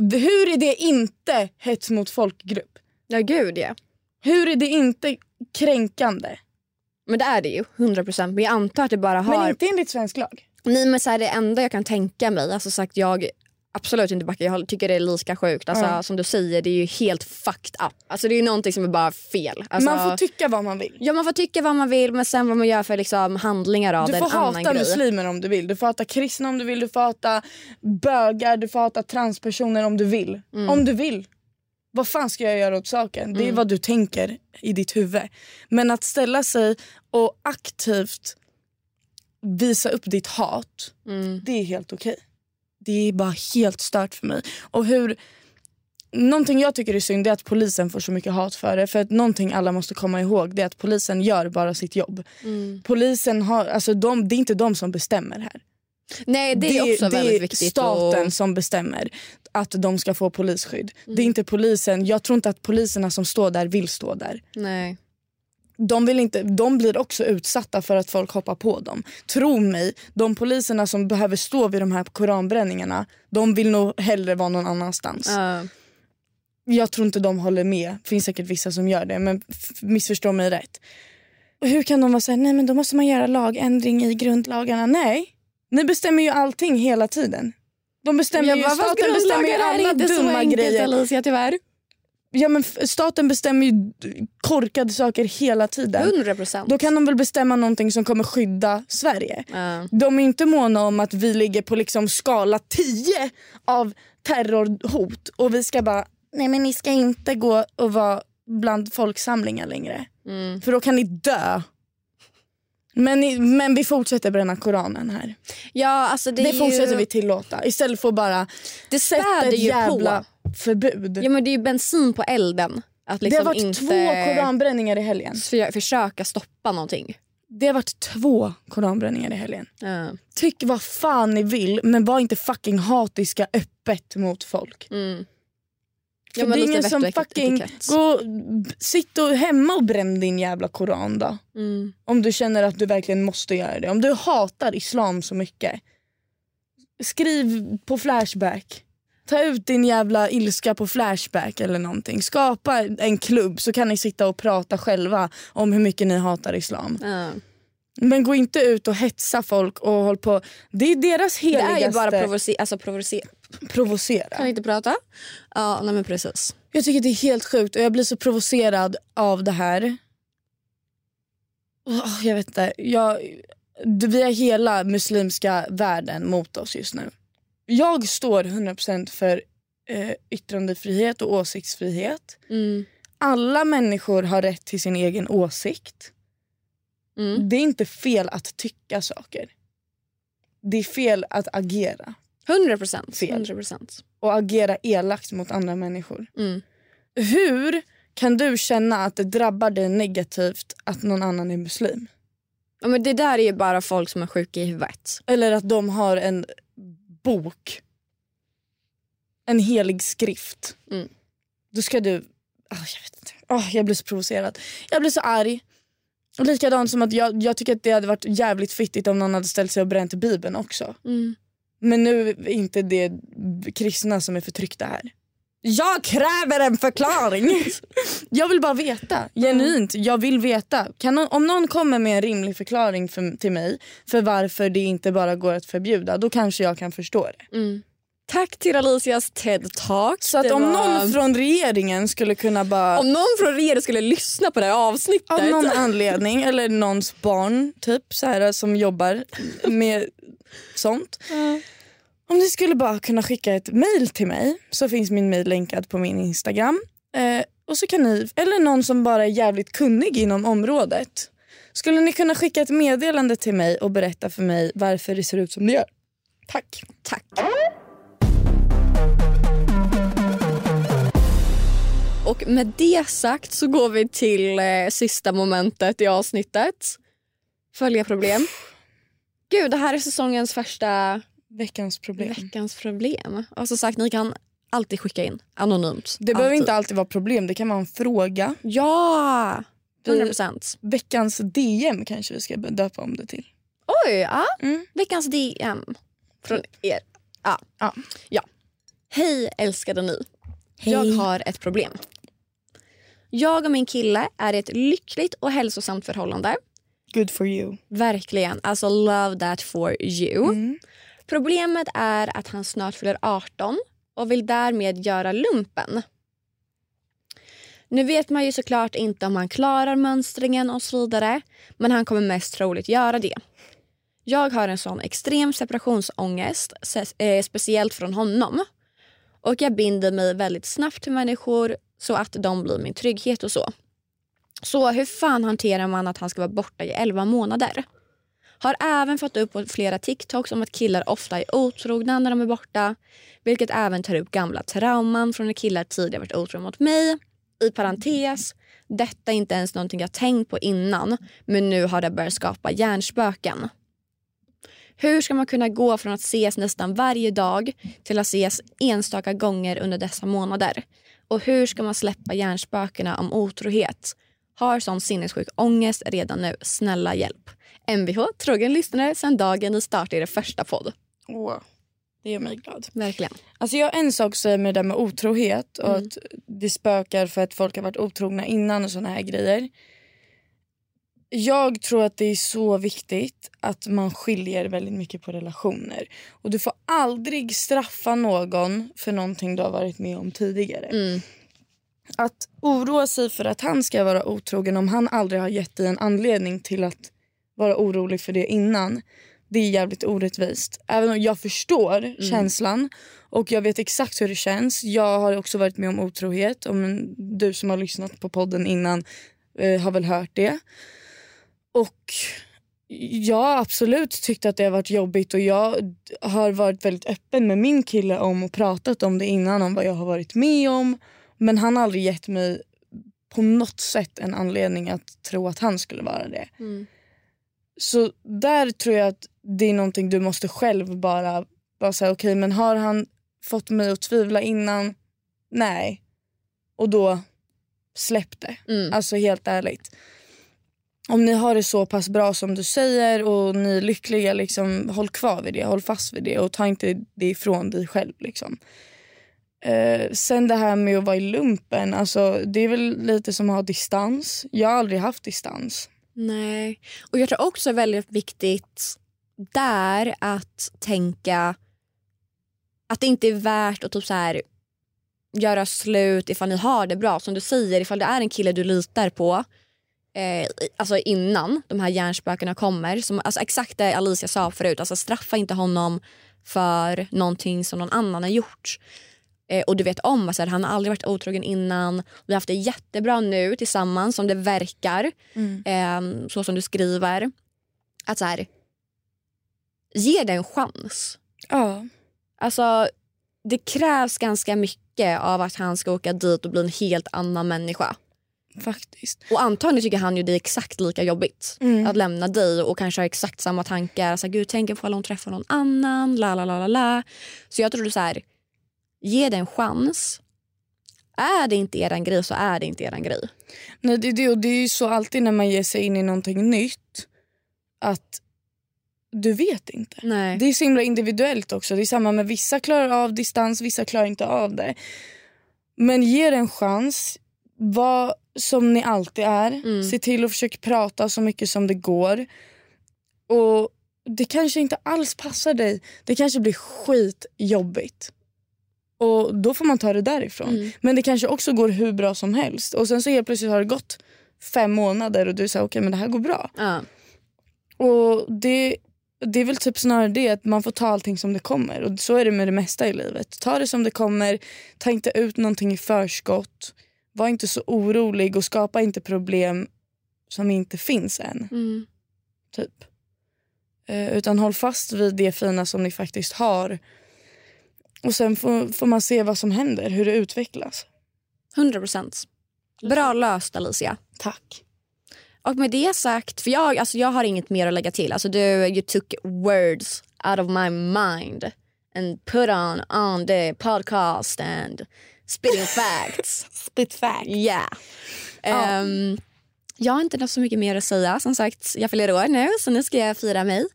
Hur är det inte hets mot folkgrupp? Ja gud ja. Hur är det inte kränkande? Men det är det ju, 100%. Men jag antar att det bara har... Men inte enligt svensk lag. Nej men så här, det enda jag kan tänka mig, alltså sagt jag absolut inte backar, jag tycker det är lika sjukt. Alltså, Ja. Som du säger, det är ju helt fucked up. Alltså det är ju någonting som är bara fel. Alltså, Man får tycka vad man vill. Ja man får tycka vad man vill men sen vad man gör för liksom, handlingar av Du får hata muslimer om du vill. Du får hata kristna om du vill. Du får hata bögar. Du får hata transpersoner om du vill. Mm. Om du vill. vad fan ska jag göra åt saken? Det är Mm. vad du tänker i ditt huvud. Men att ställa sig och aktivt visa upp ditt hat, Mm. det är helt okej. Det är bara helt stört för mig. Och hur... Någonting jag tycker är synd är att polisen får så mycket hat för det. För att någonting alla måste komma ihåg det är att polisen gör bara sitt jobb. Mm. Polisen har, alltså de, det är inte de som bestämmer här. Nej det är också det väldigt är viktigt. staten och- som bestämmer att de ska få polisskydd. Mm. Det är inte polisen. Jag tror inte att poliserna som står där vill stå där. Nej. De, vill inte, de blir också utsatta för att folk hoppar på dem. Tro mig, de poliserna som behöver stå vid de här koranbränningarna de vill nog hellre vara någon annanstans. Ja. Jag tror inte de håller med. Det finns säkert vissa som gör det men missförstå mig rätt. Hur kan de vara såhär, nej men då måste man göra lagändring i grundlagarna. Nej, ni bestämmer ju allting hela tiden. De bestämmer ju, staten bestämmer ju alla så dumma grejer. Alicia tyvärr. Ja, men staten bestämmer ju korkade saker hela tiden. 100 procent. Då kan de väl bestämma någonting som kommer skydda Sverige. Ja. De är inte måna om att vi ligger på liksom skala 10 av terrorhot och vi ska bara, nej men ni ska inte gå och vara bland folksamlingar längre. Mm. För då kan ni dö. Men, men vi fortsätter bränna koranen här. Ja, alltså det, Det, fortsätter ju, vi tillåta istället för att bara det sätta ett ju jävla på. Förbud. Ja, men det är ju bensin på elden. Att det liksom har varit inte två koranbränningar i helgen. för, försöka stoppa någonting. Det har varit två koranbränningar i helgen. Ja. Tyck vad fan ni vill men var inte fucking hatiska öppet mot folk. Mm. För Ja, det är ingen som fucking... etikett. Gå, b- sitt och hemma och bränn din jävla koran då. Mm. Om du känner att du verkligen måste göra det. Om du hatar islam så mycket. Skriv på flashback. Ta ut din jävla ilska på flashback eller någonting. Skapa en klubb så kan ni sitta och prata själva om hur mycket ni hatar islam. Ja. Men gå inte ut och hetsa folk och håll på. Det är deras Det heligaste... är ju bara provoce- alltså provoce- provocera. Kan inte prata? Ja, nej men precis. Jag tycker det är helt sjukt och jag blir så provocerad av det här. Åh, jag vet inte. Jag, vi har hela muslimska världen mot oss just nu. Jag står 100% för eh, yttrandefrihet och åsiktsfrihet. Mm. Alla människor har rätt till sin egen åsikt. Mm. Det är inte fel att tycka saker. Det är fel att agera 100 procent. Fel. 100 procent. och agera elakt mot andra människor. Mm. Hur kan du känna att det drabbar dig negativt att någon annan är muslim? Ja, men det där är bara folk som är sjuka i huvudet. Eller att de har en bok. En helig skrift. Mm. Då ska du... Ah, jag, vet inte. Ah, jag blir så provocerad. Jag blir så arg. Och Likadant som att jag, jag tycker att det hade varit jävligt fittigt om någon hade ställt sig och bränt bibeln också. Mm. Men nu är inte det kristna som är förtryckta här. Jag kräver en förklaring! jag vill bara veta, genuint. Jag vill veta. Kan någon, om någon kommer med en rimlig förklaring för, till mig för varför det inte bara går att förbjuda, då kanske jag kan förstå det. Mm. Tack till Alicias TED-talk. Så att Det om var- någon från regeringen skulle kunna bara... om någon från regeringen skulle lyssna på det här avsnittet. av någon anledning, eller någons barn typ så här, som jobbar med sånt. Om ni skulle bara kunna skicka ett mail till mig så finns min mail länkad på min Instagram. Eh, och så kan ni, eller någon som bara är jävligt kunnig inom området. Skulle ni kunna skicka ett meddelande till mig och berätta för mig varför det ser ut som det gör? Tack. Tack. Och med det sagt så går vi till eh, sista momentet i avsnittet. Följa problem. Gud, det här är säsongens första Veckans problem. veckans problem. Och som sagt, ni kan alltid skicka in anonymt. Det behöver Alltid. inte alltid vara problem, det kan vara en fråga. Ja! 100 procent. Veckans DM kanske vi ska döpa om det till. Oj, ja. Mm. Veckans DM från er. Ja. Ja. ja. Hej älskade ni. Hej. Jag har ett problem. Jag och min kille är i ett lyckligt och hälsosamt förhållande. Good for you. Verkligen. Alltså love that for you. Mm. Problemet är att han snart fyller 18 och vill därmed göra lumpen. Nu vet man ju såklart inte om han klarar mönstringen och så vidare men han kommer mest troligt göra det. Jag har en sån extrem separationsångest, eh, speciellt från honom. Och jag binder mig väldigt snabbt till människor så att de blir min trygghet och så. Så hur fan hanterar man att han ska vara borta i 11 månader? Har även fått upp på flera TikToks om att killar ofta är otrogna när de är borta. Vilket även tar upp gamla trauman från när killar tidigare varit otrogna mot mig. I parentes, detta är inte ens någonting jag tänkt på innan men nu har det börjat skapa hjärnspöken. Hur ska man kunna gå från att ses nästan varje dag till att ses enstaka gånger under dessa månader? Och hur ska man släppa hjärnspökena om otrohet? Har sån sinnessjuk ångest redan nu. Snälla hjälp. Mvh, trogen lyssnare sedan dagen ni startade er första podd. Åh, det gör mig glad. Verkligen. Alltså jag har en sak att säga med det där med otrohet och Mm. att det spökar för att folk har varit otrogna innan och såna här grejer. Jag tror att det är så viktigt att man skiljer väldigt mycket på relationer. Och Du får aldrig straffa någon för någonting du har varit med om tidigare. Mm. Att oroa sig för att han ska vara otrogen om han aldrig har gett dig en anledning till att vara orolig för det innan. Det är jävligt orättvist. Även om jag förstår känslan och jag vet exakt hur det känns. Jag har också varit med om otrohet. Om du som har lyssnat på podden innan eh, har väl hört det. Och jag har absolut tyckt att det har varit jobbigt och jag har varit väldigt öppen med min kille om och pratat om det innan om vad jag har varit med om. Men han har aldrig gett mig på något sätt en anledning att tro att han skulle vara det. Mm. Så där tror jag att det är någonting du måste själv bara, bara säga okej men har han fått mig att tvivla innan? Nej. Och då släpp det. Mm. Alltså helt ärligt. Om ni har det så pass bra som du säger och ni är lyckliga, liksom, håll kvar vid det. Håll fast vid det och ta inte det ifrån dig själv. Liksom. Eh, sen det här med att vara i lumpen, alltså, det är väl lite som att ha distans. Jag har aldrig haft distans. Nej. Och jag tror också väldigt viktigt där att tänka att det inte är värt att typ så här göra slut ifall ni har det bra. Som du säger, ifall det är en kille du litar på eh, alltså innan de här hjärnspökena kommer. Som, alltså exakt det Alicia sa förut, alltså straffa inte honom för någonting som någon annan har gjort. Eh, och du vet om att så här, han har aldrig varit otrogen innan. Vi har haft det jättebra nu tillsammans som det verkar. Eh, så som du skriver. Att så här, ge det en chans. Ja. Alltså, det krävs ganska mycket av att han ska åka dit och bli en helt annan människa. Faktiskt. Och antagligen tycker han ju det är exakt lika jobbigt Mm. att lämna dig och kanske ha exakt samma tankar. Alltså, Gud, tänk ifall hon träffar någon annan. La, la, la, la, la. Så jag tror du så här, ge det en chans. Är det inte eran grej så är det inte eran grej. Nej, det, det, och det är ju så alltid när man ger sig in i någonting nytt att du vet inte. Nej. Det är så himla individuellt också. Det är samma med vissa klarar av distans, vissa klarar inte av det. Men ge det en chans. Var som ni alltid är. Mm. Se till att försöka prata så mycket som det går. Och Det kanske inte alls passar dig. Det kanske blir skitjobbigt. Och Då får man ta det därifrån. Mm. Men det kanske också går hur bra som helst. Och Sen så helt plötsligt har det gått fem månader och du säger okej men det här går bra. Ja. Och det, det är väl typ snarare det att man får ta allting som det kommer. Och så är det med det mesta i livet. Ta det som det kommer, ta inte ut någonting i förskott. Var inte så orolig och skapa inte problem som inte finns än. Mm. Typ. Eh, utan håll fast vid det fina som ni faktiskt har. Och sen får, får man se vad som händer, hur det utvecklas. 100 procent. Bra löst Alicia. Tack. Och med det sagt, för jag, alltså jag har inget mer att lägga till. Alltså du, you took words out of my mind and put on on the podcast and spitting facts. Spit fact. Yeah. Ehm, jag har inte så mycket mer att säga. Som sagt, jag fyller år nu så nu ska jag fira mig.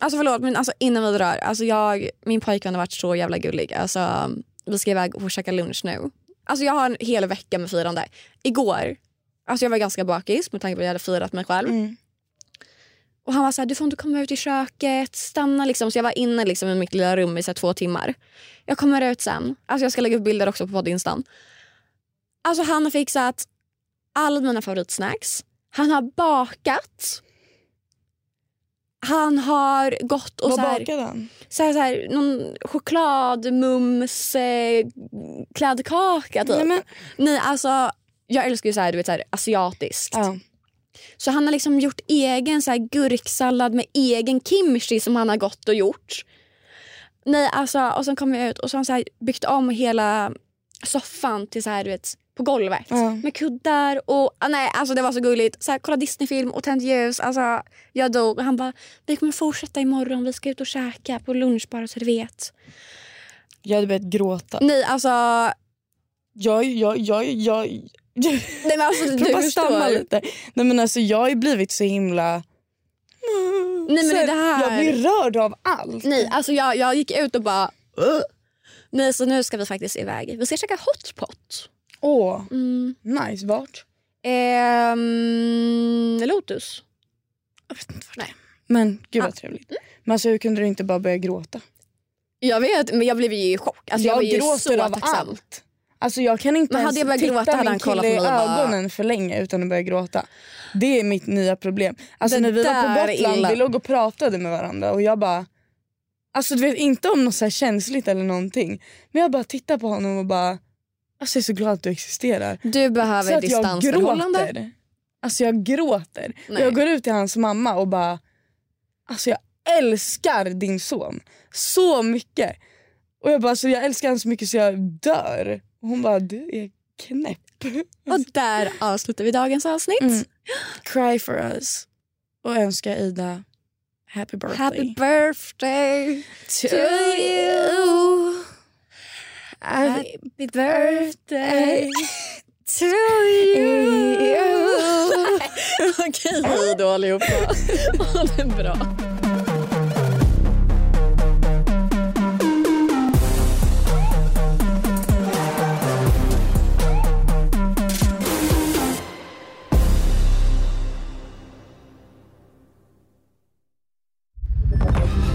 Alltså förlåt men alltså, innan vi drar. Alltså, jag, min pojkvän har varit så jävla gullig. Alltså, vi ska iväg och käka lunch nu. Alltså, jag har en hel vecka med firande. Igår, alltså, jag var ganska bakis med tanke på att jag hade firat mig själv. Mm. Och han var så här, du får inte komma ut i köket, stanna liksom. Så jag var inne liksom i mitt lilla rum i så två timmar. Jag kommer ut sen. Alltså jag ska lägga upp bilder också på poddinstan. Alltså han har fixat alla mina favoritsnacks. Han har bakat. Han har gått och Vad så här, bakade han? så här, så här, någon chokladmums eh, kladdkaka typ. Nej, men- Nej alltså jag älskar ju så här, du vet, så här, asiatiskt. Ja. Så han har liksom gjort egen så här, gurksallad med egen kimchi som han har gått och gjort. Nej alltså och sen kom jag ut och så har han så här, byggt om hela soffan till så här, du vet, på golvet. Ja. Med kuddar och ah, nej alltså det var så gulligt. Så här, kolla Disneyfilm och tänt ljus. Alltså jag dog. Och han bara vi kommer fortsätta imorgon. Vi ska ut och käka på lunch bara så du vet. Jag hade börjat gråta. Nej alltså. Jag, jag, jag, jag, Nej men alltså du förstår. lite? Nej men alltså jag har ju blivit så himla... Nej men Så det här. Jag blir rörd av allt. Nej alltså jag, jag gick ut och bara. Nej så nu ska vi faktiskt iväg. Vi ska käka hotpot. Åh, Mm. nice. Vart? Ehm, Lotus. Jag vet inte vart Nej. Men gud vad Ja. trevligt. Men alltså hur kunde du inte bara börja gråta? Jag vet men jag blev ju i chock. Alltså, jag, jag gråter av tacksam. allt. Alltså jag kan inte Men ens hade jag titta gråta min kille i och bara- ögonen för länge utan att börja gråta. Det är mitt nya problem. Alltså när vi var på Gotland, illa. vi låg och pratade med varandra och jag bara... Alltså du vet inte om något så känsligt eller någonting. Men jag bara tittar på honom och bara... Alltså jag är så glad att du existerar. Du Så behöver att jag distansförhållande. gråter. Alltså jag gråter. Och jag går ut till hans mamma och bara... Alltså jag älskar din son så mycket. Och jag bara, alltså jag älskar honom så mycket så jag dör. Och hon bara, du är knäpp. Och där avslutar vi dagens avsnitt. Mm. Cry for us. Och önska Ida happy birthday. Happy birthday to you. Happy birthday to you. Okej, hej då allihopa. Ha det bra.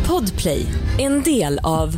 Podplay, en del av